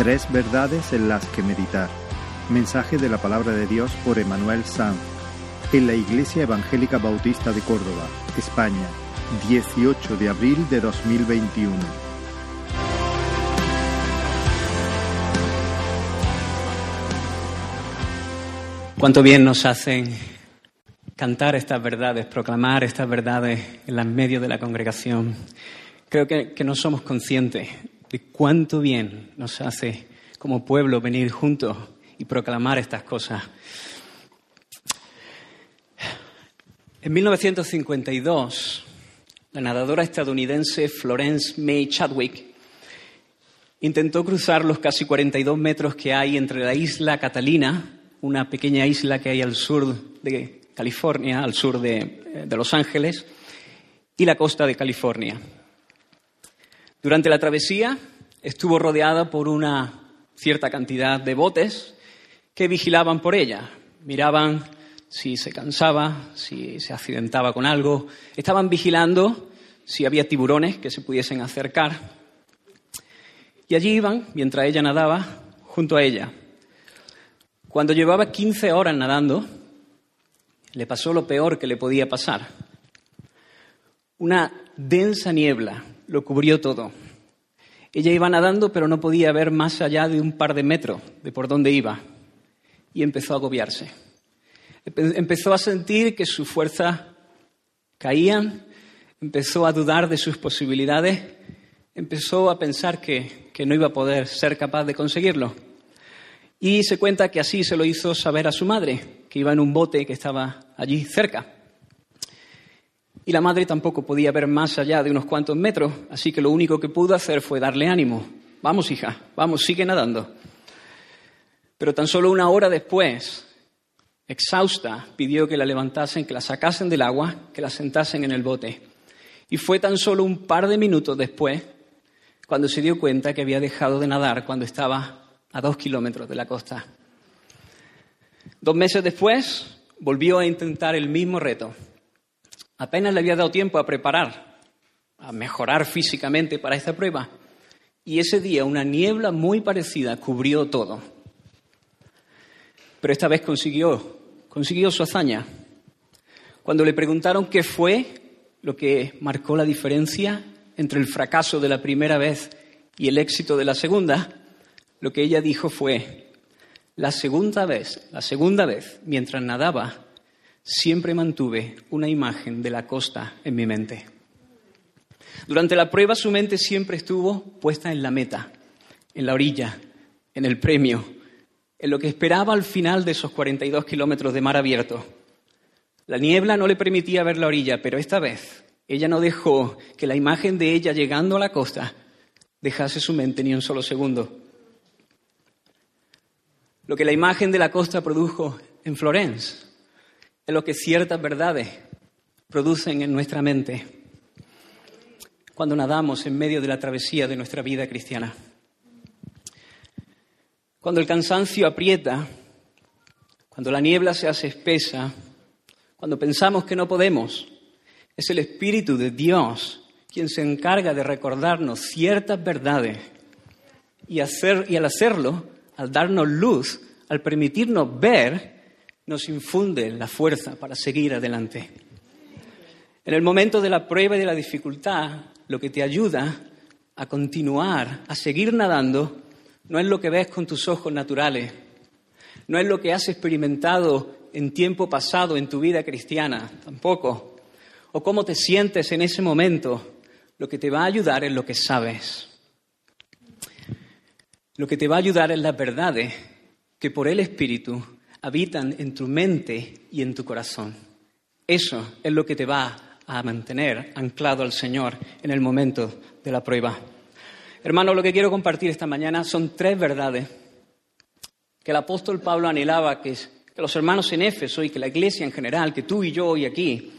Tres verdades en las que meditar. Mensaje de la palabra de Dios por Emanuel Sanz. En la Iglesia Evangélica Bautista de Córdoba, España, 18 de abril de 2021. Cuánto bien nos hacen cantar estas verdades, proclamar estas verdades en las medio de la congregación. Creo que, que no somos conscientes de cuánto bien nos hace como pueblo venir juntos y proclamar estas cosas. En 1952, la nadadora estadounidense Florence May Chadwick intentó cruzar los casi 42 metros que hay entre la isla Catalina, una pequeña isla que hay al sur de California, al sur de, de Los Ángeles, y la costa de California. Durante la travesía estuvo rodeada por una cierta cantidad de botes que vigilaban por ella, miraban si se cansaba, si se accidentaba con algo, estaban vigilando si había tiburones que se pudiesen acercar. Y allí iban, mientras ella nadaba, junto a ella. Cuando llevaba 15 horas nadando, le pasó lo peor que le podía pasar. Una densa niebla lo cubrió todo. Ella iba nadando, pero no podía ver más allá de un par de metros de por dónde iba. Y empezó a agobiarse. Empezó a sentir que sus fuerzas caían, empezó a dudar de sus posibilidades, empezó a pensar que, que no iba a poder ser capaz de conseguirlo. Y se cuenta que así se lo hizo saber a su madre, que iba en un bote que estaba allí cerca. Y la madre tampoco podía ver más allá de unos cuantos metros, así que lo único que pudo hacer fue darle ánimo. Vamos, hija, vamos, sigue nadando. Pero tan solo una hora después, exhausta, pidió que la levantasen, que la sacasen del agua, que la sentasen en el bote. Y fue tan solo un par de minutos después cuando se dio cuenta que había dejado de nadar cuando estaba a dos kilómetros de la costa. Dos meses después, volvió a intentar el mismo reto Apenas le había dado tiempo a preparar, a mejorar físicamente para esta prueba. Y ese día una niebla muy parecida cubrió todo. Pero esta vez consiguió, consiguió su hazaña. Cuando le preguntaron qué fue lo que marcó la diferencia entre el fracaso de la primera vez y el éxito de la segunda, lo que ella dijo fue, la segunda vez, la segunda vez, mientras nadaba, siempre mantuve una imagen de la costa en mi mente. Durante la prueba su mente siempre estuvo puesta en la meta, en la orilla, en el premio, en lo que esperaba al final de esos 42 kilómetros de mar abierto. La niebla no le permitía ver la orilla, pero esta vez ella no dejó que la imagen de ella llegando a la costa dejase su mente ni un solo segundo. Lo que la imagen de la costa produjo en Florence lo que ciertas verdades producen en nuestra mente cuando nadamos en medio de la travesía de nuestra vida cristiana. Cuando el cansancio aprieta, cuando la niebla se hace espesa, cuando pensamos que no podemos, es el Espíritu de Dios quien se encarga de recordarnos ciertas verdades y, hacer, y al hacerlo, al darnos luz, al permitirnos ver, nos infunde la fuerza para seguir adelante. En el momento de la prueba y de la dificultad, lo que te ayuda a continuar, a seguir nadando, no es lo que ves con tus ojos naturales, no es lo que has experimentado en tiempo pasado en tu vida cristiana, tampoco, o cómo te sientes en ese momento. Lo que te va a ayudar es lo que sabes. Lo que te va a ayudar es la verdad que por el Espíritu habitan en tu mente y en tu corazón. Eso es lo que te va a mantener anclado al Señor en el momento de la prueba. Hermano, lo que quiero compartir esta mañana son tres verdades que el apóstol Pablo anhelaba que, los hermanos en Éfeso y que la iglesia en general, que tú y yo hoy aquí,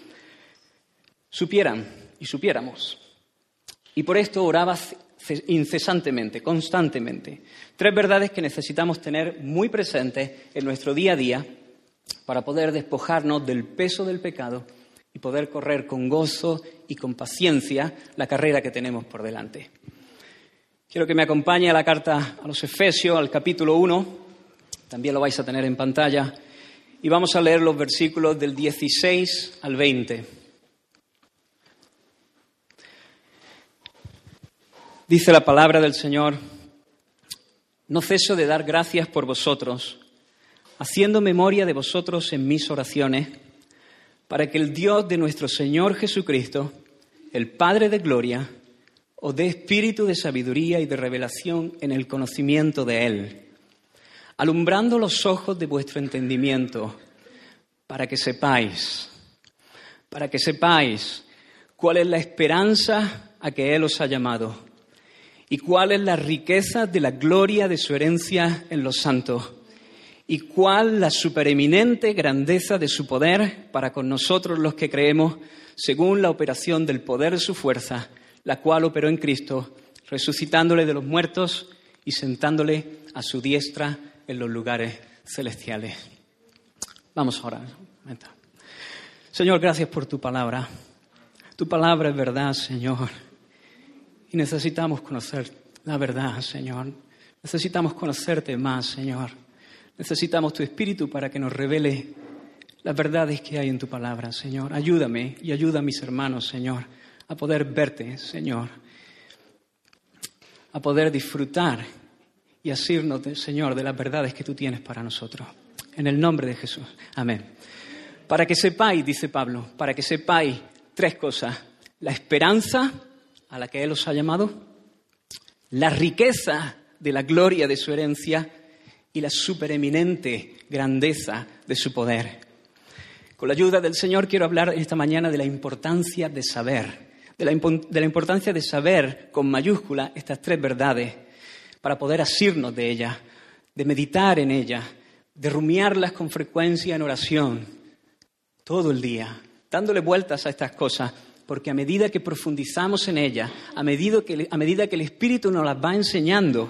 supieran y supiéramos. Y por esto oraba incesantemente, constantemente. Tres verdades que necesitamos tener muy presentes en nuestro día a día para poder despojarnos del peso del pecado y poder correr con gozo y con paciencia la carrera que tenemos por delante. Quiero que me acompañe a la carta a los Efesios, al capítulo 1. También lo vais a tener en pantalla. Y vamos a leer los versículos del 16 al 20. Dice la palabra del Señor, no ceso de dar gracias por vosotros, haciendo memoria de vosotros en mis oraciones, para que el Dios de nuestro Señor Jesucristo, el Padre de Gloria, o de espíritu de sabiduría y de revelación en el conocimiento de Él, alumbrando los ojos de vuestro entendimiento, para que sepáis, para que sepáis cuál es la esperanza a que Él os ha llamado y cuál es la riqueza de la gloria de su herencia en los santos y cuál la supereminente grandeza de su poder para con nosotros los que creemos según la operación del poder de su fuerza la cual operó en Cristo, resucitándole de los muertos y sentándole a su diestra en los lugares celestiales. Vamos a orar. Señor, gracias por tu palabra. Tu palabra es verdad, Señor. Y necesitamos conocer la verdad, Señor. Necesitamos conocerte más, Señor. Necesitamos tu Espíritu para que nos revele las verdades que hay en tu palabra, Señor. Ayúdame y ayuda a mis hermanos, Señor a poder verte, Señor, a poder disfrutar y asirnos, Señor, de las verdades que tú tienes para nosotros. En el nombre de Jesús. Amén. Para que sepáis, dice Pablo, para que sepáis tres cosas. La esperanza a la que Él os ha llamado, la riqueza de la gloria de su herencia y la supereminente grandeza de su poder. Con la ayuda del Señor quiero hablar esta mañana de la importancia de saber de la, importancia de saber con mayúscula estas tres verdades para poder asirnos de ellas, de meditar en ellas, de rumiarlas con frecuencia en oración, todo el día, dándole vueltas a estas cosas, porque a medida que profundizamos en ellas, a medida que, a medida que el Espíritu nos las va enseñando,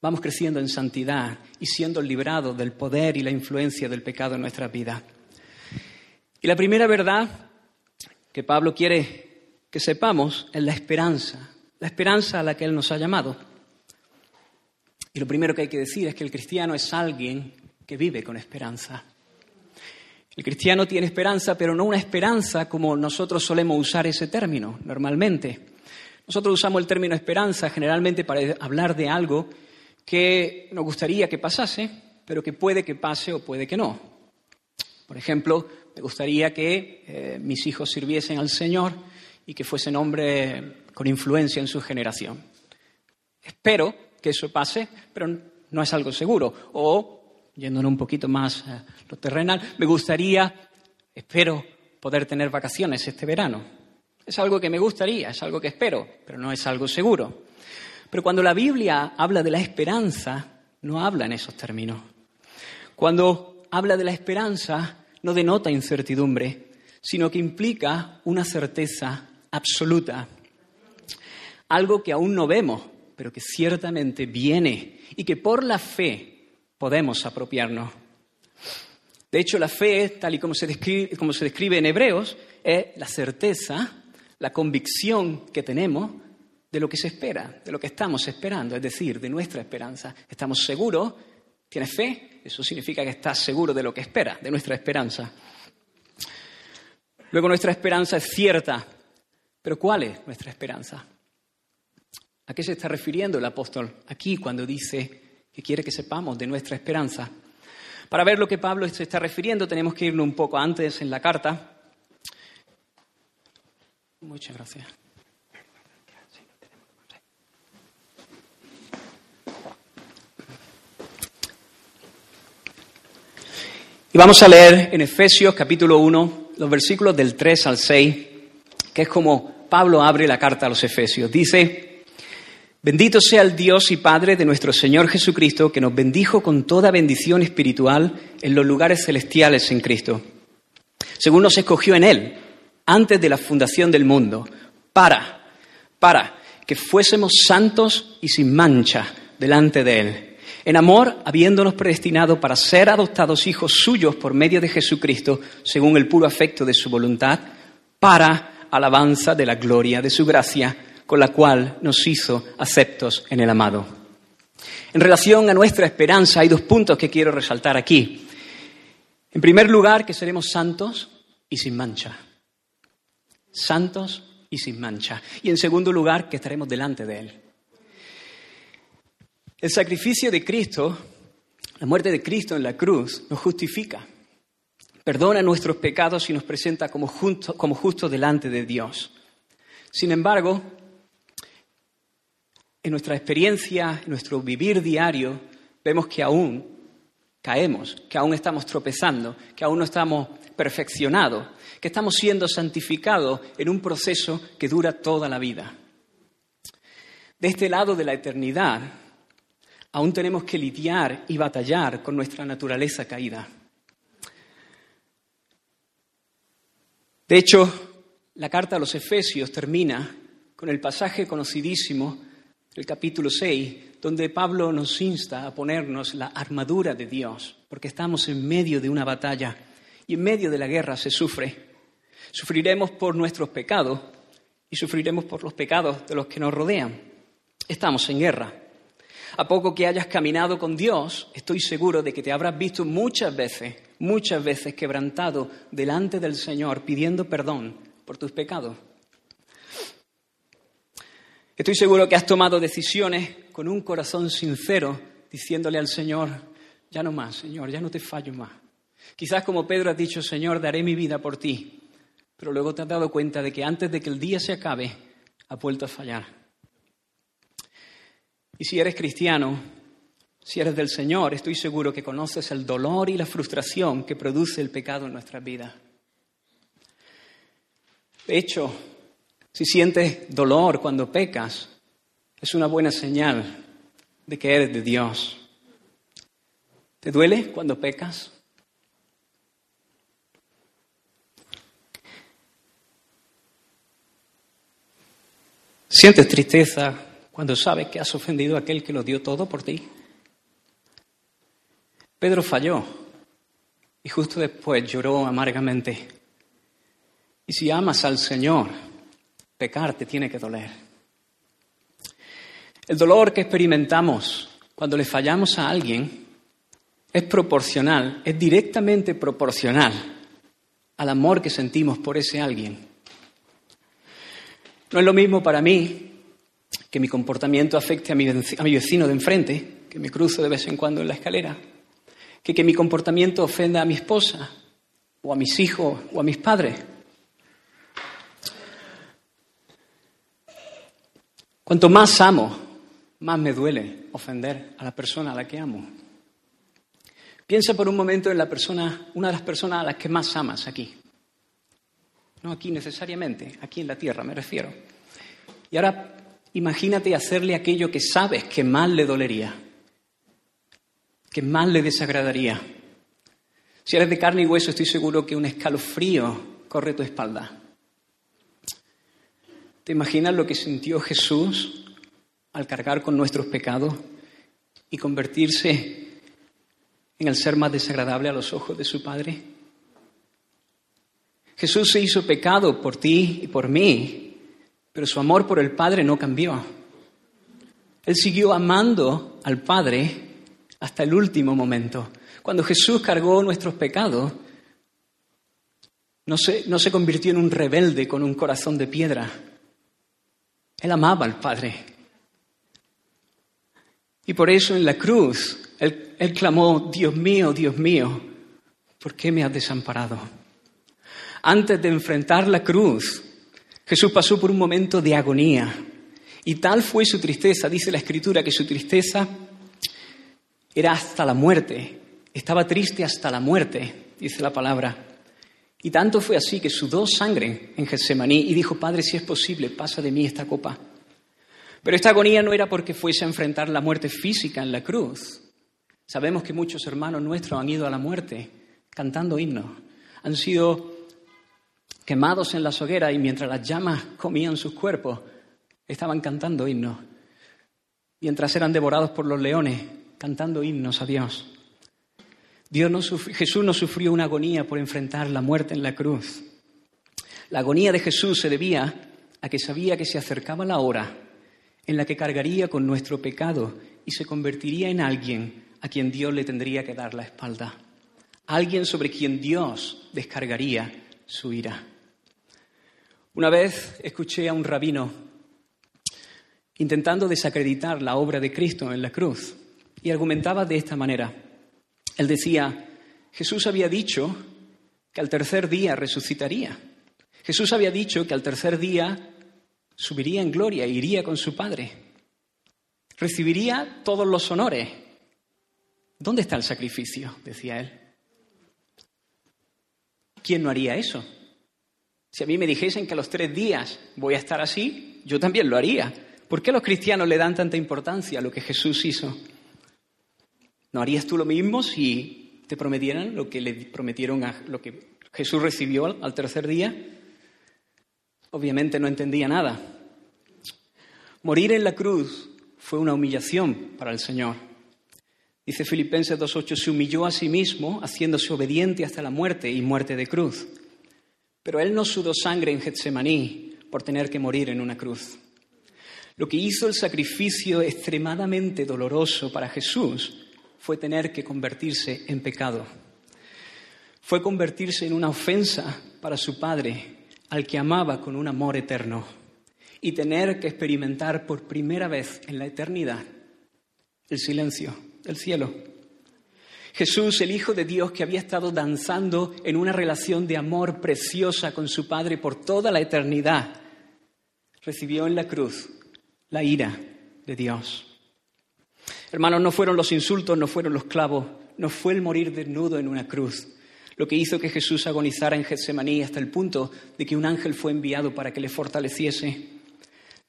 vamos creciendo en santidad y siendo librados del poder y la influencia del pecado en nuestra vida. Y la primera verdad que Pablo quiere que sepamos es la esperanza, la esperanza a la que Él nos ha llamado. Y lo primero que hay que decir es que el cristiano es alguien que vive con esperanza. El cristiano tiene esperanza, pero no una esperanza como nosotros solemos usar ese término normalmente. Nosotros usamos el término esperanza generalmente para hablar de algo que nos gustaría que pasase, pero que puede que pase o puede que no. Por ejemplo, me gustaría que eh, mis hijos sirviesen al Señor y que fuesen hombres con influencia en su generación. Espero que eso pase, pero no es algo seguro. O, yéndonos un poquito más a lo terrenal, me gustaría, espero, poder tener vacaciones este verano. Es algo que me gustaría, es algo que espero, pero no es algo seguro. Pero cuando la Biblia habla de la esperanza, no habla en esos términos. Cuando habla de la esperanza, no denota incertidumbre, sino que implica una certeza absoluta. Algo que aún no vemos, pero que ciertamente viene y que por la fe podemos apropiarnos. De hecho, la fe, tal y como se describe, como se describe en Hebreos, es la certeza, la convicción que tenemos de lo que se espera, de lo que estamos esperando, es decir, de nuestra esperanza. Estamos seguros ¿Tienes fe? Eso significa que estás seguro de lo que espera, de nuestra esperanza. Luego nuestra esperanza es cierta. Pero ¿cuál es nuestra esperanza? ¿A qué se está refiriendo el apóstol aquí cuando dice quiere que sepamos de nuestra esperanza? Para ver lo que Pablo se está refiriendo tenemos que irnos un poco antes en la carta. Muchas gracias. Y vamos a leer en Efesios capítulo 1 los versículos del 3 al 6, que es como Pablo abre la carta a los Efesios. Dice, bendito sea el Dios y Padre de nuestro Señor Jesucristo, que nos bendijo con toda bendición espiritual en los lugares celestiales en Cristo, según nos escogió en Él, antes de la fundación del mundo, para, para que fuésemos santos y sin mancha delante de Él en amor, habiéndonos predestinado para ser adoptados hijos suyos por medio de Jesucristo, según el puro afecto de su voluntad, para alabanza de la gloria de su gracia, con la cual nos hizo aceptos en el amado. En relación a nuestra esperanza hay dos puntos que quiero resaltar aquí. En primer lugar, que seremos santos y sin mancha. Santos y sin mancha. Y en segundo lugar, que estaremos delante de Él. El sacrificio de Cristo, la muerte de Cristo en la cruz, nos justifica. Perdona nuestros pecados y nos presenta como, justos delante de Dios. Sin embargo, en nuestra experiencia, en nuestro vivir diario, vemos que aún caemos, que aún estamos tropezando, que aún no estamos perfeccionados, que estamos siendo santificados en un proceso que dura toda la vida. De este lado de la eternidad, aún tenemos que lidiar y batallar con nuestra naturaleza caída. De hecho, la carta a los Efesios termina con el pasaje conocidísimo, el capítulo 6, donde Pablo nos insta a ponernos la armadura de Dios, porque estamos en medio de una batalla y en medio de la guerra se sufre. Sufriremos por nuestros pecados y sufriremos por los pecados de los que nos rodean. Estamos en guerra. A poco que hayas caminado con Dios, estoy seguro de que te habrás visto muchas veces, muchas veces quebrantado delante del Señor pidiendo perdón por tus pecados. Estoy seguro que has tomado decisiones con un corazón sincero, diciéndole al Señor, ya no más, Señor, ya no te fallo más. Quizás como Pedro ha dicho, Señor, daré mi vida por ti, pero luego te has dado cuenta de que antes de que el día se acabe, ha vuelto a fallar. Y si eres cristiano, si eres del Señor, estoy seguro que conoces el dolor y la frustración que produce el pecado en nuestras vidas. De hecho, si sientes dolor cuando pecas, es una buena señal de que eres de Dios. ¿Te duele cuando pecas? ¿Sientes tristeza cuando sabes que has ofendido a aquel que lo dio todo por ti? Pedro falló y justo después lloró amargamente. Y si amas al Señor, Pecar te tiene que doler. El dolor que experimentamos cuando le fallamos a alguien es proporcional, es directamente proporcional al amor que sentimos por ese alguien. No es lo mismo para mí que mi comportamiento afecte a mi, vecino de enfrente, que me cruzo de vez en cuando en la escalera, que que mi comportamiento ofenda a mi esposa, o a mis hijos, o a mis padres. Cuanto más amo, más me duele ofender a la persona a la que amo. Piensa por un momento en la persona, una de las personas a las que más amas aquí. No aquí necesariamente, aquí en la tierra me refiero. Y ahora imagínate hacerle aquello que sabes que más le dolería, que más le desagradaría. Si eres de carne y hueso, estoy seguro que un escalofrío corre tu espalda. ¿Te imaginas lo que sintió Jesús al cargar con nuestros pecados y convertirse en el ser más desagradable a los ojos de su Padre? Jesús se hizo pecado por ti y por mí, pero su amor por el Padre no cambió. Él siguió amando al Padre hasta el último momento. Cuando Jesús cargó nuestros pecados, no se, no se convirtió en un rebelde con un corazón de piedra él amaba al Padre. Y por eso en la cruz él, clamó, Dios mío, Dios mío, ¿por qué me has desamparado? Antes de enfrentar la cruz, Jesús pasó por un momento de agonía. Y tal fue su tristeza, dice la Escritura, que su tristeza era hasta la muerte. Estaba triste hasta la muerte, dice la palabra. Y tanto fue así que sudó sangre en Getsemaní y dijo, Padre, si es posible, pasa de mí esta copa. Pero esta agonía no era porque fuese a enfrentar la muerte física en la cruz. Sabemos que muchos hermanos nuestros han ido a la muerte cantando himnos. Han sido quemados en la hoguera y mientras las llamas comían sus cuerpos, estaban cantando himnos. Mientras eran devorados por los leones, cantando himnos a Dios. Jesús no sufrió una agonía por enfrentar la muerte en la cruz. La agonía de Jesús se debía a que sabía que se acercaba la hora en la que cargaría con nuestro pecado y se convertiría en alguien a quien Dios le tendría que dar la espalda, alguien sobre quien Dios descargaría su ira. Una vez escuché a un rabino intentando desacreditar la obra de Cristo en la cruz y argumentaba de esta manera. Él decía, Jesús había dicho que al tercer día resucitaría. Jesús había dicho que al tercer día subiría en gloria iría con su Padre. Recibiría todos los honores. ¿Dónde está el sacrificio? decía él. ¿Quién no haría eso? Si a mí me dijesen que a los tres días voy a estar así, yo también lo haría. ¿Por qué los cristianos le dan tanta importancia a lo que Jesús hizo? ¿No harías tú lo mismo si te prometieran lo que le prometieron a lo que Jesús recibió al tercer día? Obviamente no entendía nada. Morir en la cruz fue una humillación para el Señor. Dice Filipenses 2.8, se humilló a sí mismo, haciéndose obediente hasta la muerte y muerte de cruz. Pero él no sudó sangre en Getsemaní por tener que morir en una cruz. Lo que hizo el sacrificio extremadamente doloroso para Jesús fue tener que convertirse en pecado. Fue convertirse en una ofensa para su Padre, al que amaba con un amor eterno, y tener que experimentar por primera vez en la eternidad el silencio del cielo. Jesús, el Hijo de Dios que había estado danzando en una relación de amor preciosa con su Padre por toda la eternidad, recibió en la cruz la ira de Dios. Hermanos, no fueron los insultos, no fueron los clavos, no fue el morir desnudo en una cruz lo que hizo que Jesús agonizara en Getsemaní hasta el punto de que un ángel fue enviado para que le fortaleciese.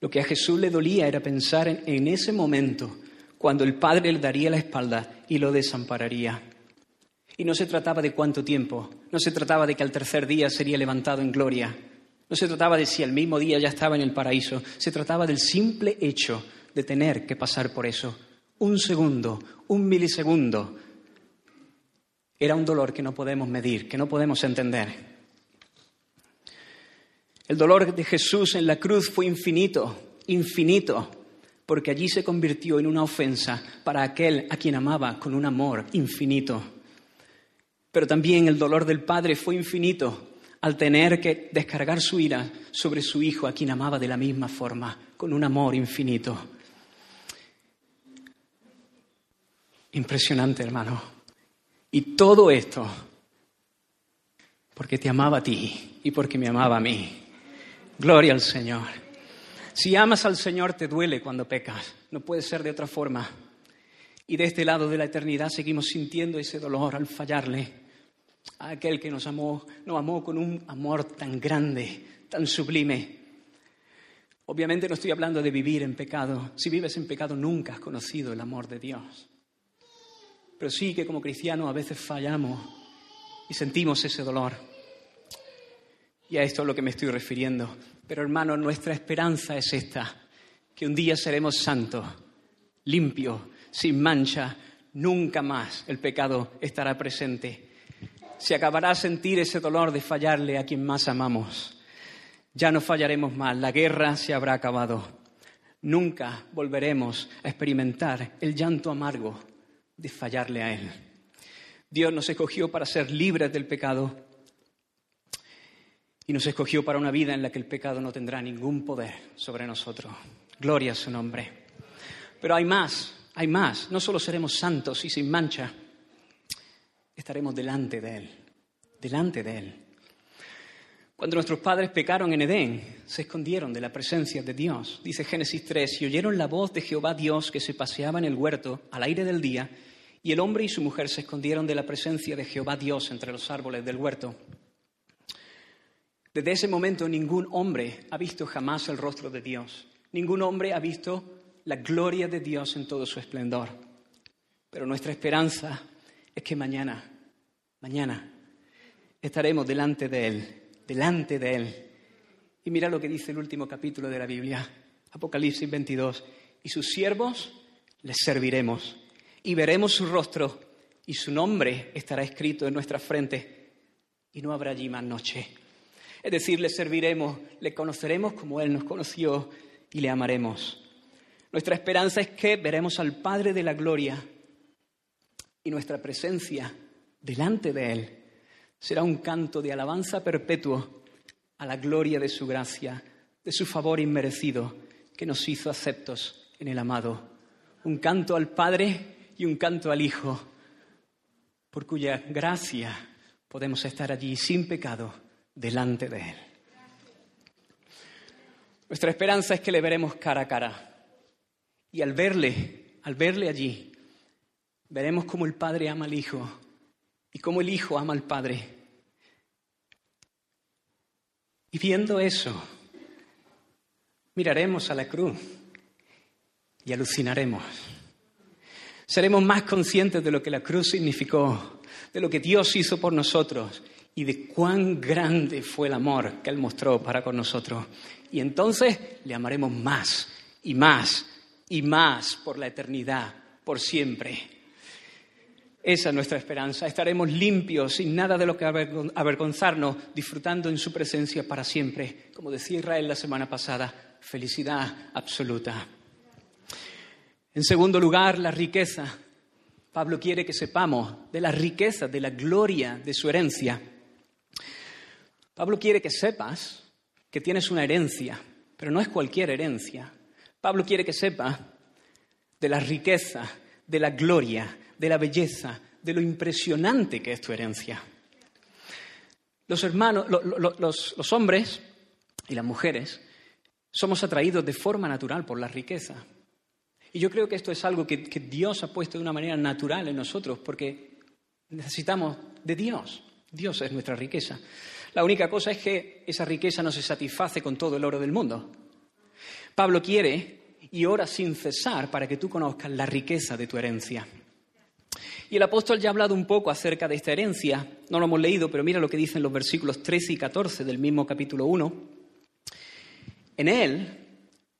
Lo que a Jesús le dolía era pensar en, en ese momento cuando el Padre le daría la espalda y lo desampararía. Y no se trataba de cuánto tiempo, no se trataba de que al tercer día sería levantado en gloria, no se trataba de si al mismo día ya estaba en el paraíso, se trataba del simple hecho de tener que pasar por eso. Un segundo, un milisegundo, era un dolor que no podemos medir, que no podemos entender. El dolor de Jesús en la cruz fue infinito, infinito, porque allí se convirtió en una ofensa para aquel a quien amaba con un amor infinito. Pero también el dolor del Padre fue infinito al tener que descargar su ira sobre su Hijo, a quien amaba de la misma forma, con un amor infinito. Impresionante, hermano. Y todo esto porque te amaba a ti y porque me amaba a mí. Gloria al Señor. Si amas al Señor te duele cuando pecas, no puede ser de otra forma. Y de este lado de la eternidad seguimos sintiendo ese dolor al fallarle a aquel que nos amó, nos amó con un amor tan grande, tan sublime. Obviamente no estoy hablando de vivir en pecado. Si vives en pecado nunca has conocido el amor de Dios. Pero sí que como cristianos a veces fallamos y sentimos ese dolor. Y a esto es a lo que me estoy refiriendo. Pero hermano, nuestra esperanza es esta, que un día seremos santos, limpios, sin mancha, nunca más el pecado estará presente se acabará sentir ese dolor de fallarle a quien más amamos. Ya no fallaremos más, la guerra se habrá acabado. Nunca volveremos a experimentar el llanto amargo de fallarle a Él. Dios nos escogió para ser libres del pecado y nos escogió para una vida en la que el pecado no tendrá ningún poder sobre nosotros. Gloria a su nombre. Pero hay más, hay más. No solo seremos santos y sin mancha, estaremos delante de Él, delante de Él. Cuando nuestros padres pecaron en Edén, se escondieron de la presencia de Dios. Dice Génesis 3, y oyeron la voz de Jehová Dios que se paseaba en el huerto al aire del día, y el hombre y su mujer se escondieron de la presencia de Jehová Dios entre los árboles del huerto. Desde ese momento ningún hombre ha visto jamás el rostro de Dios. Ningún hombre ha visto la gloria de Dios en todo su esplendor. Pero nuestra esperanza es que mañana Mañana estaremos delante de Él, delante de Él. Y mira lo que dice el último capítulo de la Biblia, Apocalipsis 22. Y sus siervos les serviremos y veremos su rostro y su nombre estará escrito en nuestra frente y no habrá allí más noche. Es decir, le serviremos, le conoceremos como Él nos conoció y le amaremos. Nuestra esperanza es que veremos al Padre de la Gloria y nuestra presencia delante de Él será un canto de alabanza perpetuo a la gloria de su gracia, de su favor inmerecido que nos hizo aceptos en el amado. Un canto al Padre y un canto al Hijo, por cuya gracia podemos estar allí sin pecado delante de Él. Nuestra esperanza es que le veremos cara a cara. Y al verle, al verle allí, veremos cómo el Padre ama al Hijo y cómo el Hijo ama al Padre. Y viendo eso, miraremos a la cruz y alucinaremos. Seremos más conscientes de lo que la cruz significó, de lo que Dios hizo por nosotros y de cuán grande fue el amor que Él mostró para con nosotros. Y entonces le amaremos más y más y más por la eternidad, por siempre. Esa es nuestra esperanza. Estaremos limpios, sin nada de lo que avergonzarnos, disfrutando en su presencia para siempre. Como decía Israel la semana pasada, felicidad absoluta. En segundo lugar, la riqueza. Pablo quiere que sepamos de la riqueza, de la gloria de su herencia. Pablo quiere que sepas que tienes una herencia, pero no es cualquier herencia. Pablo quiere que sepas de la riqueza, de la gloria, de la belleza, de lo impresionante que es tu herencia. Los hermanos, los, hombres y las mujeres somos atraídos de forma natural por la riqueza. Y yo creo que esto es algo que, Dios ha puesto de una manera natural en nosotros, porque necesitamos de Dios. Dios es nuestra riqueza. La única cosa es que esa riqueza no se satisface con todo el oro del mundo. Pablo quiere y ora sin cesar para que tú conozcas la riqueza de tu herencia. Y el apóstol ya ha hablado un poco acerca de esta herencia, no lo hemos leído, pero mira lo que dicen los versículos 13 y 14 del mismo capítulo 1. En Él,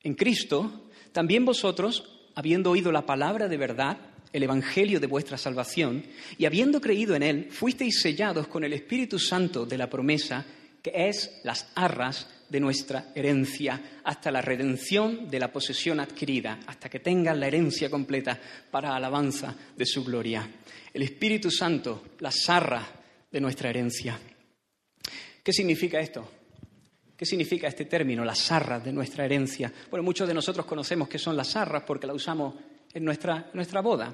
en Cristo, también vosotros, habiendo oído la palabra de verdad, el Evangelio de vuestra salvación, y habiendo creído en Él, fuisteis sellados con el Espíritu Santo de la promesa, que es las arras de nuestra herencia hasta la redención de la posesión adquirida, hasta que tengan la herencia completa para alabanza de su gloria. El Espíritu Santo, la sarra de nuestra herencia. ¿Qué significa esto? ¿Qué significa este término, las arras de nuestra herencia? Bueno, muchos de nosotros conocemos qué son las arras porque la usamos en nuestra, nuestra boda,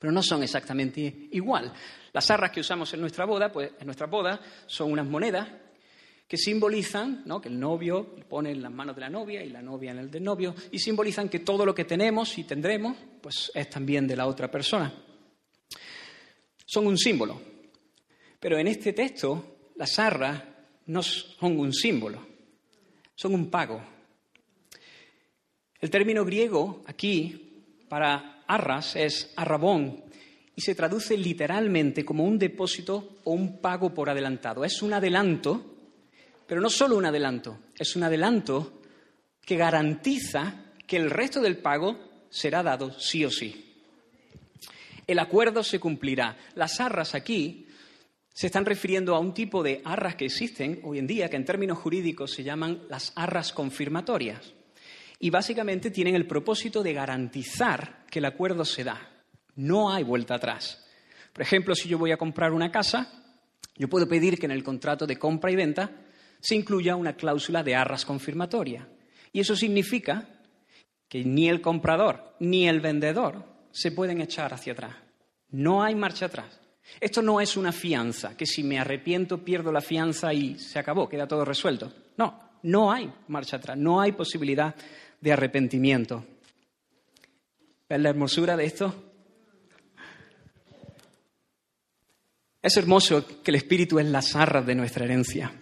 pero no son exactamente igual. Las arras que usamos en nuestra boda, pues en nuestra boda son unas monedas que simbolizan ¿no? que el novio pone en las manos de la novia y la novia en el del novio, y simbolizan que todo lo que tenemos y tendremos pues es también de la otra persona. Son un símbolo, pero en este texto las arras no son un símbolo, son un pago. El término griego aquí para arras es arrabón y se traduce literalmente como un depósito o un pago por adelantado. Es un adelanto pero no solo un adelanto, es un adelanto que garantiza que el resto del pago será dado sí o sí. El acuerdo se cumplirá. Las arras aquí se están refiriendo a un tipo de arras que existen hoy en día, que en términos jurídicos se llaman las arras confirmatorias. Y básicamente tienen el propósito de garantizar que el acuerdo se da. No hay vuelta atrás. Por ejemplo, si yo voy a comprar una casa, yo puedo pedir que en el contrato de compra y venta se incluya una cláusula de arras confirmatoria. Y eso significa que ni el comprador ni el vendedor se pueden echar hacia atrás. No hay marcha atrás. Esto no es una fianza, que si me arrepiento pierdo la fianza y se acabó, queda todo resuelto. No, no hay marcha atrás, no hay posibilidad de arrepentimiento. ¿Ves la hermosura de esto? Es hermoso que el Espíritu es las arras de nuestra herencia.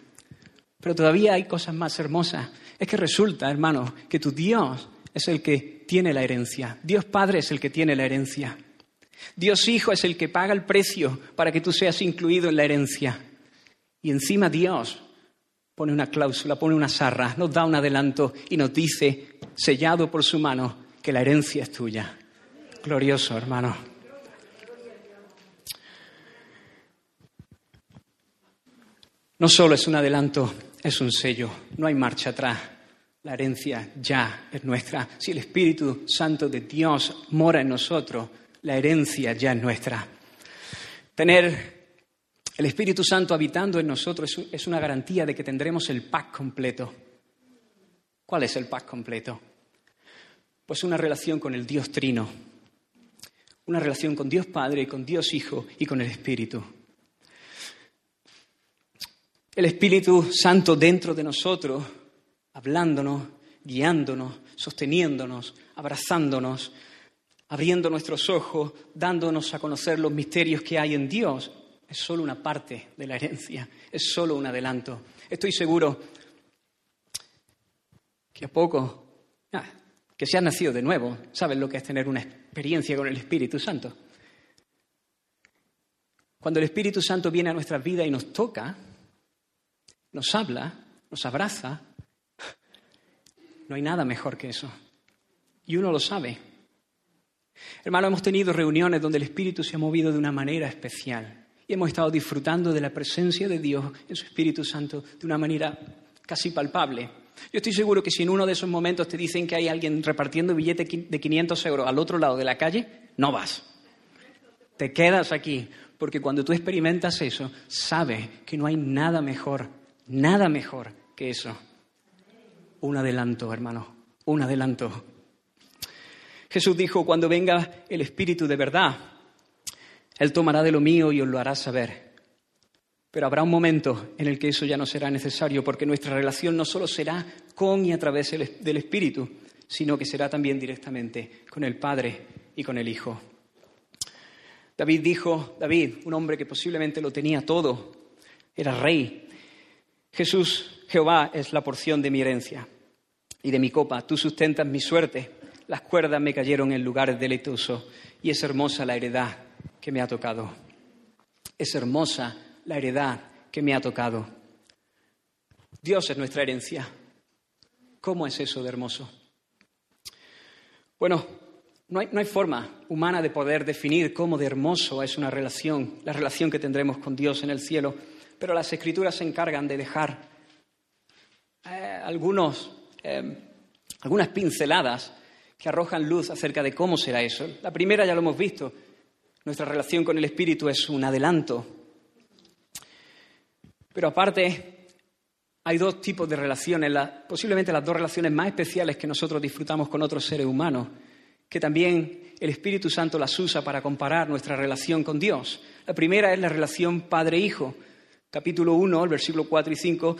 Pero todavía hay cosas más hermosas. Es que resulta, hermano, que tu Dios es el que tiene la herencia. Dios Padre es el que tiene la herencia. Dios Hijo es el que paga el precio para que tú seas incluido en la herencia. Y encima Dios pone una cláusula, pone una sarra, nos da un adelanto y nos dice, sellado por su mano, que la herencia es tuya. Glorioso, hermano. No solo es un adelanto es un sello, no hay marcha atrás. La herencia ya es nuestra. Si el Espíritu Santo de Dios mora en nosotros, la herencia ya es nuestra. Tener el Espíritu Santo habitando en nosotros es una garantía de que tendremos el pack completo. ¿Cuál es el pack completo? Pues una relación con el Dios Trino, una relación con Dios Padre, con Dios Hijo y con el Espíritu. El Espíritu Santo dentro de nosotros, hablándonos, guiándonos, sosteniéndonos, abrazándonos, abriendo nuestros ojos, dándonos a conocer los misterios que hay en Dios, es solo una parte de la herencia, es solo un adelanto. Estoy seguro que a poco, ah, que se han nacido de nuevo, saben lo que es tener una experiencia con el Espíritu Santo. Cuando el Espíritu Santo viene a nuestras vidas y nos toca, nos habla, nos abraza. No hay nada mejor que eso. Y uno lo sabe. Hermano, hemos tenido reuniones donde el Espíritu se ha movido de una manera especial y hemos estado disfrutando de la presencia de Dios en su Espíritu Santo de una manera casi palpable. Yo estoy seguro que si en uno de esos momentos te dicen que hay alguien repartiendo billetes de 500 euros al otro lado de la calle, no vas. Te quedas aquí, porque cuando tú experimentas eso, sabes que no hay nada mejor Nada mejor que eso. Un adelanto, hermano, un adelanto. Jesús dijo, cuando venga el Espíritu de verdad, Él tomará de lo mío y os lo hará saber. Pero habrá un momento en el que eso ya no será necesario, porque nuestra relación no solo será con y a través del Espíritu, sino que será también directamente con el Padre y con el Hijo. David dijo, David, un hombre que posiblemente lo tenía todo, era rey, Jesús, Jehová es la porción de mi herencia y de mi copa. Tú sustentas mi suerte. Las cuerdas me cayeron en lugares deleitosos y es hermosa la heredad que me ha tocado. Es hermosa la heredad que me ha tocado. Dios es nuestra herencia. ¿Cómo es eso de hermoso? Bueno, no hay, no hay, forma humana de poder definir cómo de hermoso es una relación, la relación que tendremos con Dios en el cielo pero las escrituras se encargan de dejar eh, algunos, eh, algunas pinceladas que arrojan luz acerca de cómo será eso. La primera ya lo hemos visto, nuestra relación con el Espíritu es un adelanto. Pero aparte, hay dos tipos de relaciones, posiblemente las dos relaciones más especiales que nosotros disfrutamos con otros seres humanos, que también el Espíritu Santo las usa para comparar nuestra relación con Dios. La primera es la relación padre-hijo capítulo 1, el versículo 4 y 5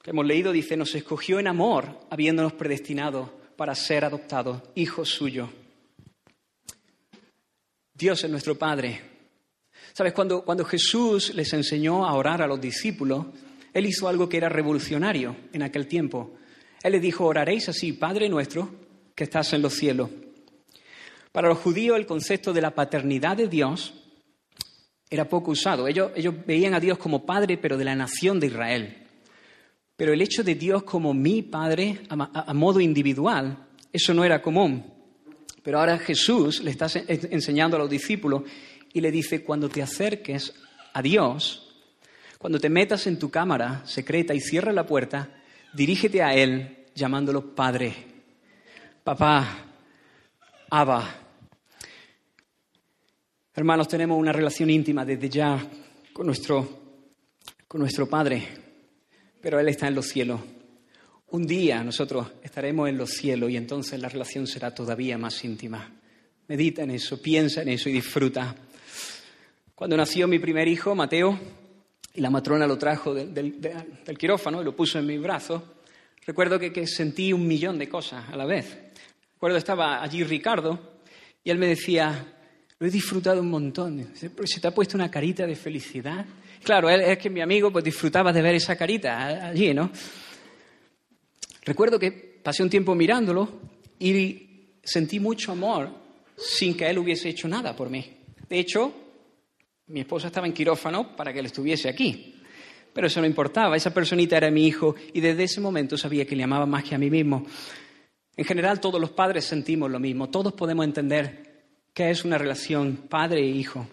que hemos leído dice, nos escogió en amor, habiéndonos predestinado para ser adoptados hijos suyos. Dios es nuestro Padre. ¿Sabes? Cuando, cuando Jesús les enseñó a orar a los discípulos, Él hizo algo que era revolucionario en aquel tiempo. Él les dijo, oraréis así, Padre nuestro, que estás en los cielos. Para los judíos el concepto de la paternidad de Dios era poco usado. Ellos, veían a Dios como Padre, pero de la nación de Israel. Pero el hecho de Dios como mi Padre a, modo individual, eso no era común. Pero ahora Jesús le está enseñando a los discípulos y le dice, cuando te acerques a Dios, cuando te metas en tu cámara secreta y cierres la puerta, dirígete a Él llamándolo Padre, Papá, Abba, Hermanos, tenemos una relación íntima desde ya con nuestro, con nuestro Padre, pero Él está en los cielos. Un día nosotros estaremos en los cielos y entonces la relación será todavía más íntima. Medita en eso, piensa en eso y disfruta. Cuando nació mi primer hijo, Mateo, y la matrona lo trajo del, quirófano y lo puso en mi brazo, recuerdo que, que sentí un millón de cosas a la vez. Recuerdo estaba allí Ricardo y él me decía, lo he disfrutado un montón. Se te ha puesto una carita de felicidad. Claro, es que mi amigo pues, disfrutaba de ver esa carita allí, ¿no? Recuerdo que pasé un tiempo mirándolo y sentí mucho amor sin que él hubiese hecho nada por mí. De hecho, mi esposa estaba en quirófano para que él estuviese aquí. Pero eso no importaba, esa personita era mi hijo y desde ese momento sabía que le amaba más que a mí mismo. En general todos los padres sentimos lo mismo, todos podemos entender ¿Qué es una relación padre e hijo?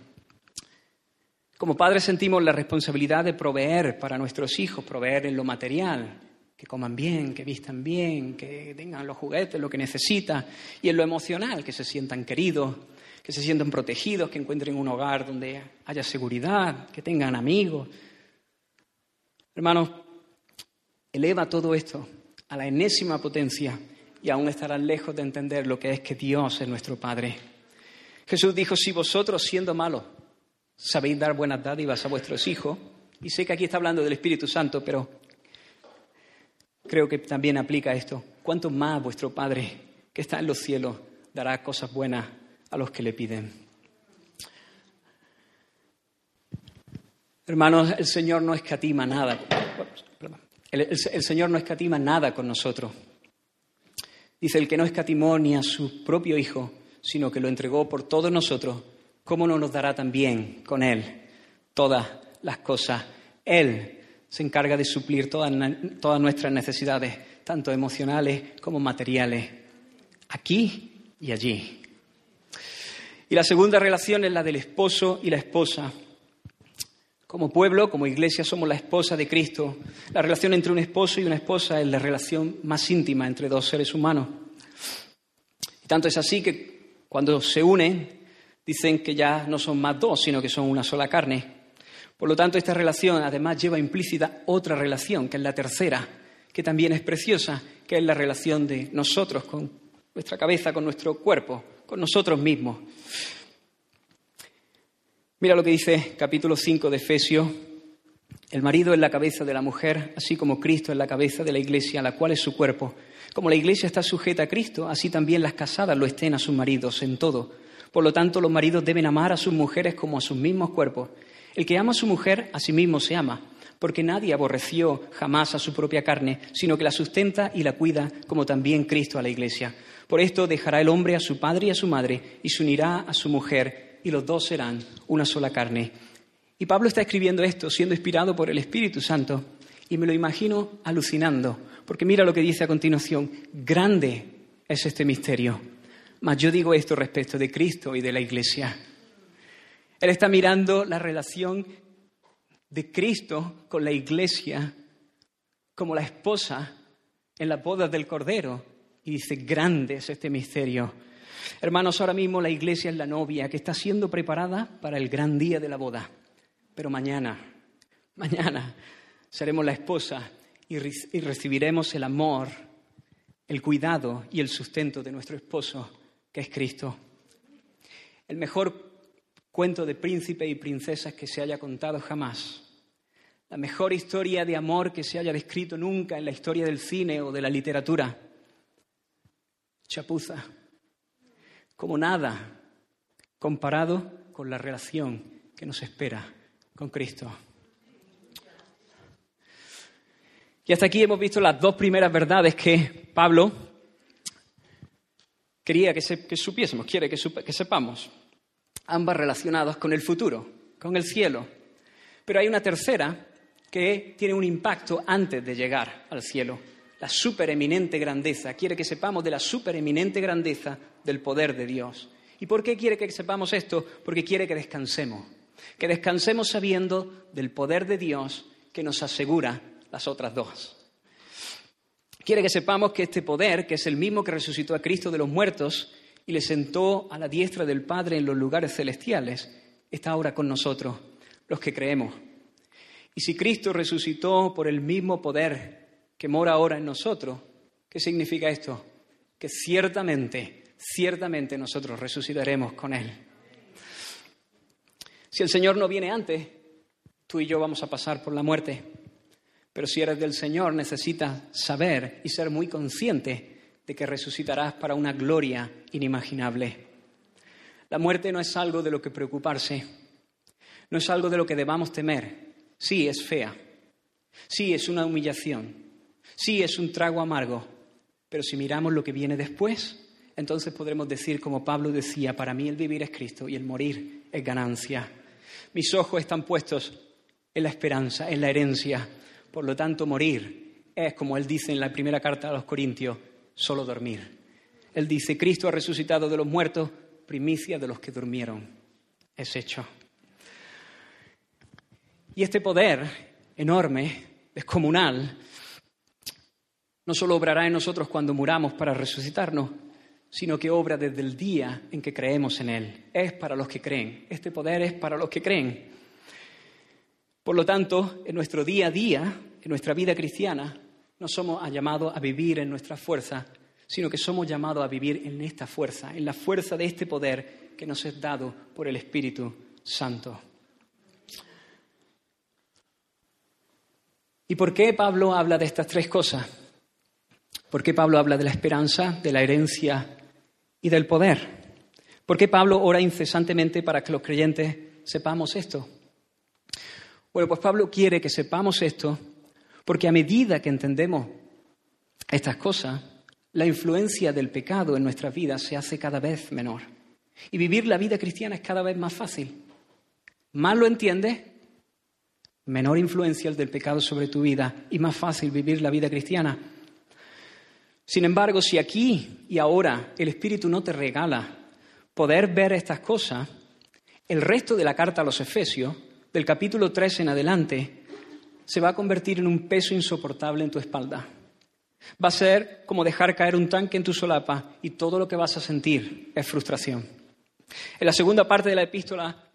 Como padres sentimos la responsabilidad de proveer para nuestros hijos, proveer en lo material, que coman bien, que vistan bien, que tengan los juguetes, lo que necesitan, y en lo emocional, que se sientan queridos, que se sientan protegidos, que encuentren un hogar donde haya seguridad, que tengan amigos. Hermanos, eleva todo esto a la enésima potencia y aún estarán lejos de entender lo que es que Dios es nuestro Padre. Jesús dijo, si vosotros siendo malos sabéis dar buenas dádivas a vuestros hijos, y sé que aquí está hablando del Espíritu Santo, pero creo que también aplica esto, ¿cuánto más vuestro Padre que está en los cielos dará cosas buenas a los que le piden? Hermanos, el Señor no escatima nada. El, Señor no escatima nada con nosotros. Dice, el que no escatimó ni a su propio Hijo, sino que lo entregó por todos nosotros, ¿cómo no nos dará también con Él todas las cosas? Él se encarga de suplir todas, nuestras necesidades, tanto emocionales como materiales, aquí y allí. Y la segunda relación es la del esposo y la esposa. Como pueblo, como iglesia, somos la esposa de Cristo. La relación entre un esposo y una esposa es la relación más íntima entre dos seres humanos. Y tanto es así que cuando se unen, dicen que ya no son más dos, sino que son una sola carne. Por lo tanto, esta relación además lleva implícita otra relación, que es la tercera, que también es preciosa, que es la relación de nosotros con nuestra cabeza, con nuestro cuerpo, con nosotros mismos. Mira lo que dice capítulo 5 de Efesios. El marido es la cabeza de la mujer, así como Cristo es la cabeza de la iglesia, la cual es su cuerpo. Como la iglesia está sujeta a Cristo, así también las casadas lo estén a sus maridos en todo. Por lo tanto, los maridos deben amar a sus mujeres como a sus mismos cuerpos. El que ama a su mujer, a sí mismo se ama, porque nadie aborreció jamás a su propia carne, sino que la sustenta y la cuida, como también Cristo a la iglesia. Por esto dejará el hombre a su padre y a su madre, y se unirá a su mujer y los dos serán una sola carne. Y Pablo está escribiendo esto siendo inspirado por el Espíritu Santo y me lo imagino alucinando, porque mira lo que dice a continuación, grande es este misterio. Mas yo digo esto respecto de Cristo y de la Iglesia. Él está mirando la relación de Cristo con la Iglesia como la esposa en la boda del Cordero y dice, grande es este misterio. Hermanos, ahora mismo la iglesia es la novia que está siendo preparada para el gran día de la boda. Pero mañana, mañana seremos la esposa y, recibiremos el amor, el cuidado y el sustento de nuestro esposo, que es Cristo. El mejor cuento de príncipe y princesas que se haya contado jamás. La mejor historia de amor que se haya descrito nunca en la historia del cine o de la literatura. Chapuza como nada comparado con la relación que nos espera con Cristo. Y hasta aquí hemos visto las dos primeras verdades que Pablo quería que, supiésemos, quiere que, que sepamos, ambas relacionadas con el futuro, con el cielo. Pero hay una tercera que tiene un impacto antes de llegar al cielo la supereminente grandeza, quiere que sepamos de la supereminente grandeza del poder de Dios. ¿Y por qué quiere que sepamos esto? Porque quiere que descansemos, que descansemos sabiendo del poder de Dios que nos asegura las otras dos. Quiere que sepamos que este poder, que es el mismo que resucitó a Cristo de los muertos y le sentó a la diestra del Padre en los lugares celestiales, está ahora con nosotros, los que creemos. Y si Cristo resucitó por el mismo poder que mora ahora en nosotros. ¿Qué significa esto? Que ciertamente, ciertamente nosotros resucitaremos con Él. Si el Señor no viene antes, tú y yo vamos a pasar por la muerte. Pero si eres del Señor, necesitas saber y ser muy consciente de que resucitarás para una gloria inimaginable. La muerte no es algo de lo que preocuparse, no es algo de lo que debamos temer. Sí, es fea, sí, es una humillación, Sí, es un trago amargo, pero si miramos lo que viene después, entonces podremos decir, como Pablo decía, para mí el vivir es Cristo y el morir es ganancia. Mis ojos están puestos en la esperanza, en la herencia. Por lo tanto, morir es, como él dice en la primera carta a los Corintios, solo dormir. Él dice, Cristo ha resucitado de los muertos, primicia de los que durmieron. Es hecho. Y este poder enorme, descomunal, no solo obrará en nosotros cuando muramos para resucitarnos, sino que obra desde el día en que creemos en Él. Es para los que creen. Este poder es para los que creen. Por lo tanto, en nuestro día a día, en nuestra vida cristiana, no somos llamados a vivir en nuestra fuerza, sino que somos llamados a vivir en esta fuerza, en la fuerza de este poder que nos es dado por el Espíritu Santo. ¿Y por qué Pablo habla de estas tres cosas? ¿Por qué Pablo habla de la esperanza, de la herencia y del poder? ¿Por qué Pablo ora incesantemente para que los creyentes sepamos esto? Bueno, pues Pablo quiere que sepamos esto porque a medida que entendemos estas cosas, la influencia del pecado en nuestra vida se hace cada vez menor. Y vivir la vida cristiana es cada vez más fácil. Más lo entiendes, menor influencia el del pecado sobre tu vida y más fácil vivir la vida cristiana. Sin embargo, si aquí y ahora el Espíritu no te regala poder ver estas cosas, el resto de la carta a los Efesios, del capítulo 3 en adelante, se va a convertir en un peso insoportable en tu espalda. Va a ser como dejar caer un tanque en tu solapa y todo lo que vas a sentir es frustración. En la segunda parte de la epístola,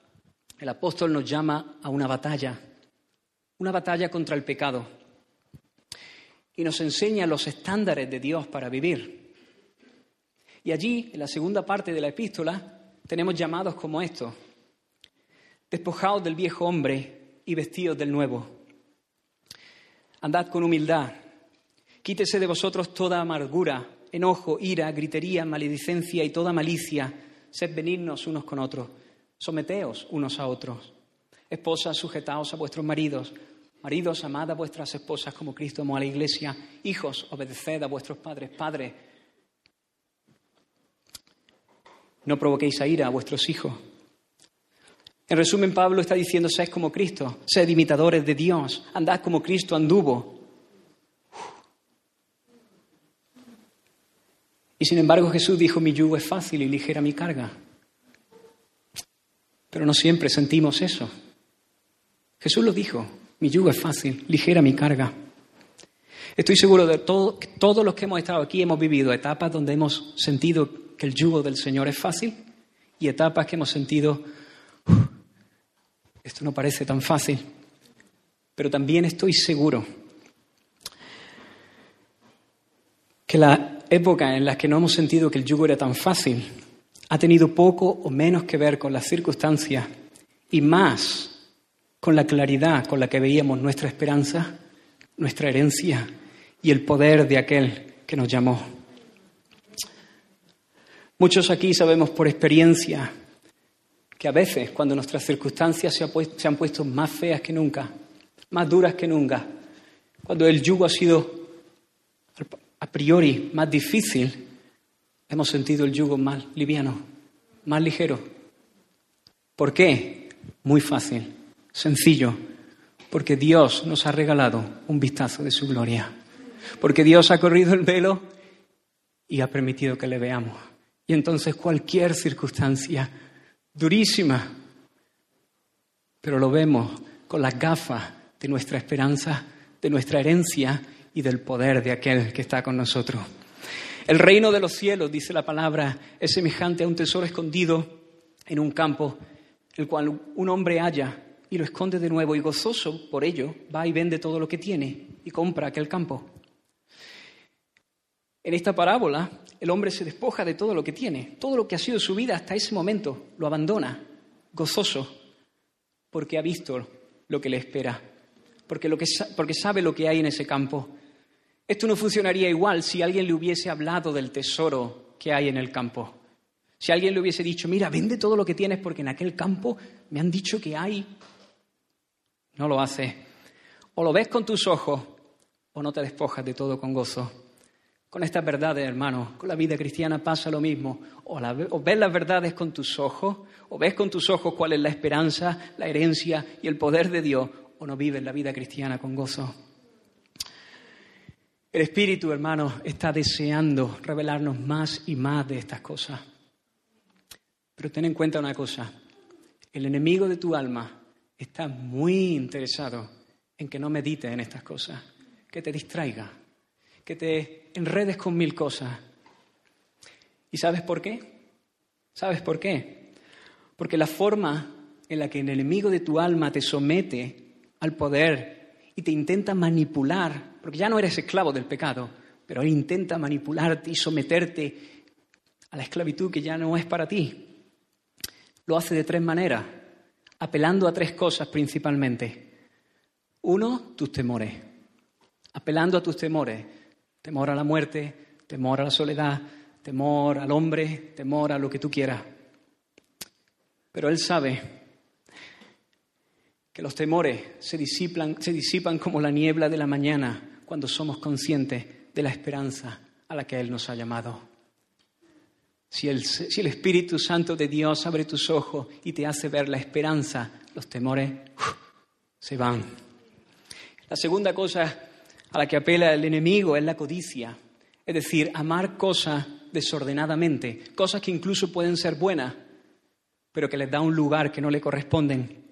el apóstol nos llama a una batalla, una batalla contra el pecado, y nos enseña los estándares de Dios para vivir. Y allí, en la segunda parte de la epístola, tenemos llamados como estos, despojados del viejo hombre y vestidos del nuevo. Andad con humildad, quítese de vosotros toda amargura, enojo, ira, gritería, maledicencia y toda malicia sed benignos unos con otros, someteos unos a otros. Esposas, sujetaos a vuestros maridos. Maridos, amad a vuestras esposas como Cristo amó a la iglesia. Hijos, obedeced a vuestros padres. Padres, no provoquéis a ira a vuestros hijos. En resumen, Pablo está diciendo, sed como Cristo, sed imitadores de Dios, andad como Cristo anduvo, Y sin embargo Jesús dijo, mi yugo es fácil y ligera mi carga. Pero no siempre sentimos eso. Jesús lo dijo, mi yugo es fácil, ligera mi carga. Estoy seguro de que todos los que hemos estado aquí hemos vivido etapas donde hemos sentido que el yugo del Señor es fácil y etapas que hemos sentido, esto no parece tan fácil. Pero también estoy seguro que la época en las que no hemos sentido que el yugo era tan fácil ha tenido poco o menos que ver con las circunstancias y más con la claridad con la que veíamos nuestra esperanza, nuestra herencia y el poder de aquel que nos llamó. Muchos aquí sabemos por experiencia que a veces cuando nuestras circunstancias se, han puesto más feas que nunca, más duras que nunca, cuando el yugo ha sido a priori más difícil, hemos sentido el yugo más liviano, más ligero. ¿Por qué? Muy fácil, sencillo, porque Dios nos ha regalado un vistazo de su gloria, porque Dios ha corrido el velo y ha permitido que le veamos. Y entonces cualquier circunstancia durísima, pero lo vemos con las gafas de nuestra esperanza, de nuestra herencia y del poder de aquel que está con nosotros. El reino de los cielos, dice la palabra, es semejante a un tesoro escondido en un campo, el cual un hombre halla y lo esconde de nuevo y gozoso por ello va y vende todo lo que tiene y compra aquel campo. En esta parábola, el hombre se despoja de todo lo que tiene, todo lo que ha sido su vida hasta ese momento, lo abandona, gozoso, porque ha visto lo que le espera, porque, sabe lo que hay en ese campo esto no funcionaría igual si alguien le hubiese hablado del tesoro que hay en el campo. Si alguien le hubiese dicho, mira, vende todo lo que tienes porque en aquel campo me han dicho que hay. No lo hace. O lo ves con tus ojos o no te despojas de todo con gozo. Con estas verdades, hermano, con la vida cristiana pasa lo mismo. O, o, ves las verdades con tus ojos, o ves con tus ojos cuál es la esperanza, la herencia y el poder de Dios, o no vives la vida cristiana con gozo. El Espíritu, hermanos, está deseando revelarnos más y más de estas cosas. Pero ten en cuenta una cosa, el enemigo de tu alma está muy interesado en que no medites en estas cosas, que te distraiga, que te enredes con mil cosas. ¿Y sabes por qué? ¿Sabes por qué? Porque la forma en la que el enemigo de tu alma te somete al poder y te intenta manipular, porque ya no eres esclavo del pecado, pero él intenta manipularte y someterte a la esclavitud que ya no es para ti. Lo hace de tres maneras, apelando a tres cosas principalmente. Uno, tus temores. Apelando a tus temores. Temor a la muerte, temor a la soledad, temor al hombre, temor a lo que tú quieras. Pero Él sabe que los temores se disipan, como la niebla de la mañana cuando somos conscientes de la esperanza a la que Él nos ha llamado. Si el, si el, Espíritu Santo de Dios abre tus ojos y te hace ver la esperanza, los temores se van. La segunda cosa a la que apela el enemigo es la codicia, es decir, amar cosas desordenadamente, cosas que incluso pueden ser buenas, pero que les da un lugar que no le corresponden.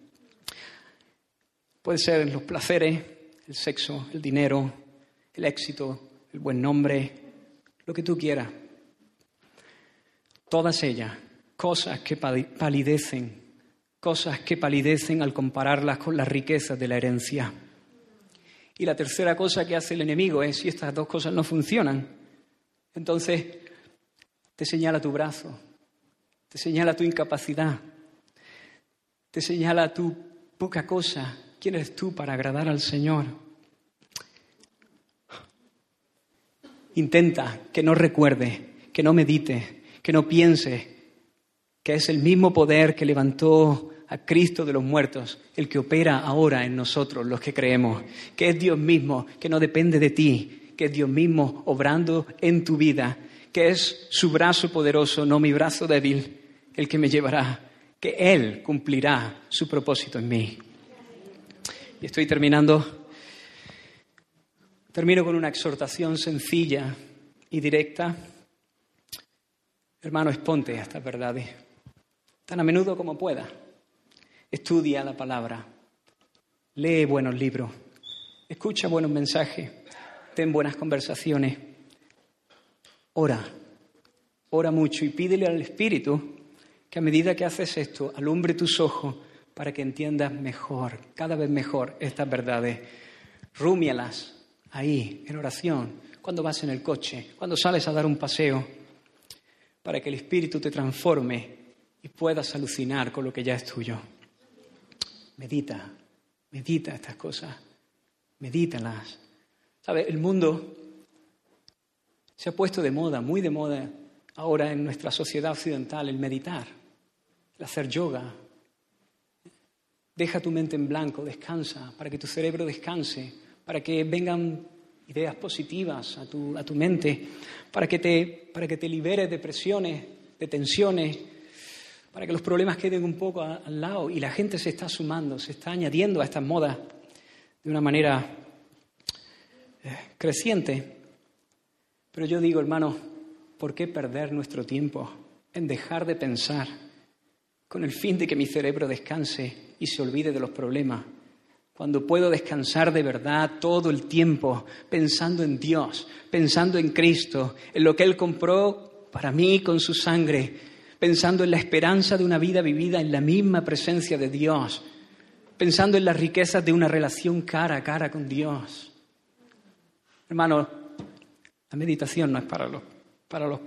Puede ser los placeres, el sexo, el dinero, el éxito, el buen nombre, lo que tú quieras. Todas ellas, cosas que palidecen, cosas que palidecen al compararlas con las riquezas de la herencia. Y la tercera cosa que hace el enemigo es, si estas dos cosas no funcionan, entonces te señala tu brazo, te señala tu incapacidad, te señala tu poca cosa. ¿Quién eres tú para agradar al Señor? Intenta que no recuerde, que no medite, que no piense que es el mismo poder que levantó a Cristo de los muertos, el que opera ahora en nosotros, los que creemos, que es Dios mismo, que no depende de ti, que es Dios mismo obrando en tu vida, que es su brazo poderoso, no mi brazo débil, el que me llevará, que Él cumplirá su propósito en mí. Y estoy terminando. Termino con una exhortación sencilla y directa. Hermano, exponte a estas verdades, tan a menudo como pueda. Estudia la palabra, lee buenos libros, escucha buenos mensajes, ten buenas conversaciones, ora, ora mucho y pídele al Espíritu que a medida que haces esto, alumbre tus ojos para que entiendas mejor, cada vez mejor estas verdades. Rúmialas ahí, en oración, cuando vas en el coche, cuando sales a dar un paseo, para que el Espíritu te transforme y puedas alucinar con lo que ya es tuyo. Medita, medita estas cosas, medítalas. ¿Sabe? El mundo se ha puesto de moda, muy de moda ahora en nuestra sociedad occidental, el meditar, el hacer yoga. Deja tu mente en blanco, descansa, para que tu cerebro descanse, para que vengan ideas positivas a tu, a tu mente, para que, te, para que te liberes de presiones, de tensiones, para que los problemas queden un poco al lado y la gente se está sumando, se está añadiendo a estas modas de una manera eh, creciente. Pero yo digo, hermano, ¿por qué perder nuestro tiempo en dejar de pensar con el fin de que mi cerebro descanse y se olvide de los problemas? Cuando puedo descansar de verdad todo el tiempo pensando en Dios, pensando en Cristo, en lo que Él compró para mí con su sangre, pensando en la esperanza de una vida vivida en la misma presencia de Dios, pensando en las riquezas de una relación cara a cara con Dios. Hermano, la meditación no es para los, para los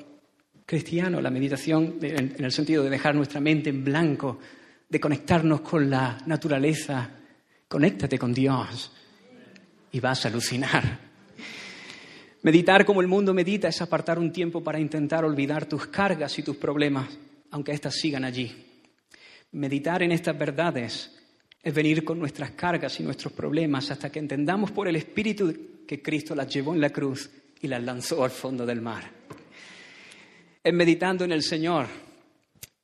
cristianos, la meditación en el sentido de dejar nuestra mente en blanco, de conectarnos con la naturaleza. Conéctate con Dios y vas a alucinar. Meditar como el mundo medita es apartar un tiempo para intentar olvidar tus cargas y tus problemas, aunque éstas sigan allí. Meditar en estas verdades es venir con nuestras cargas y nuestros problemas hasta que entendamos por el Espíritu que Cristo las llevó en la cruz y las lanzó al fondo del mar. Es meditando en el Señor,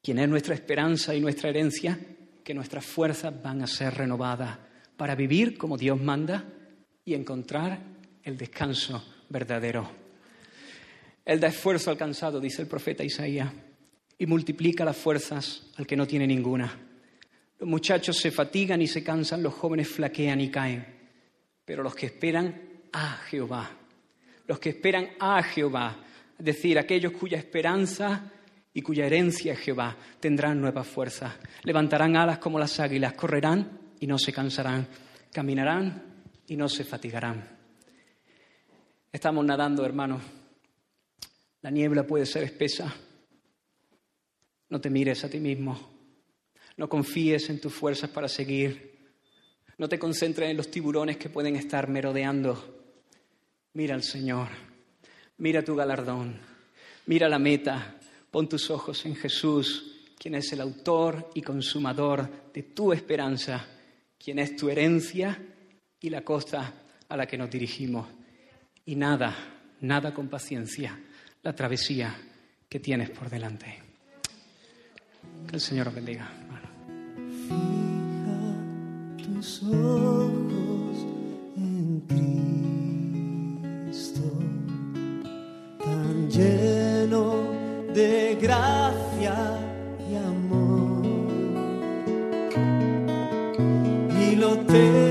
quien es nuestra esperanza y nuestra herencia, que nuestras fuerzas van a ser renovadas para vivir como Dios manda y encontrar el descanso verdadero. Él da esfuerzo al cansado, dice el profeta Isaías, y multiplica las fuerzas al que no tiene ninguna. Los muchachos se fatigan y se cansan, los jóvenes flaquean y caen. Pero los que esperan a Jehová, los que esperan a Jehová, es decir, aquellos cuya esperanza y cuya herencia es Jehová, tendrán nuevas fuerzas, levantarán alas como las águilas, correrán y no se cansarán, caminarán y no se fatigarán. Estamos nadando, hermanos. La niebla puede ser espesa. No te mires a ti mismo. No confíes en tus fuerzas para seguir. No te concentres en los tiburones que pueden estar merodeando. Mira al Señor. Mira tu galardón. Mira la meta. Pon tus ojos en Jesús, quien es el autor y consumador de tu esperanza, quien es tu herencia y la costa a la que nos dirigimos. Y nada, nada con paciencia, la travesía que tienes por delante. Que el Señor os bendiga. Fija tus ojos en Cristo, tan lleno de gracia y amor. Y lo terrenal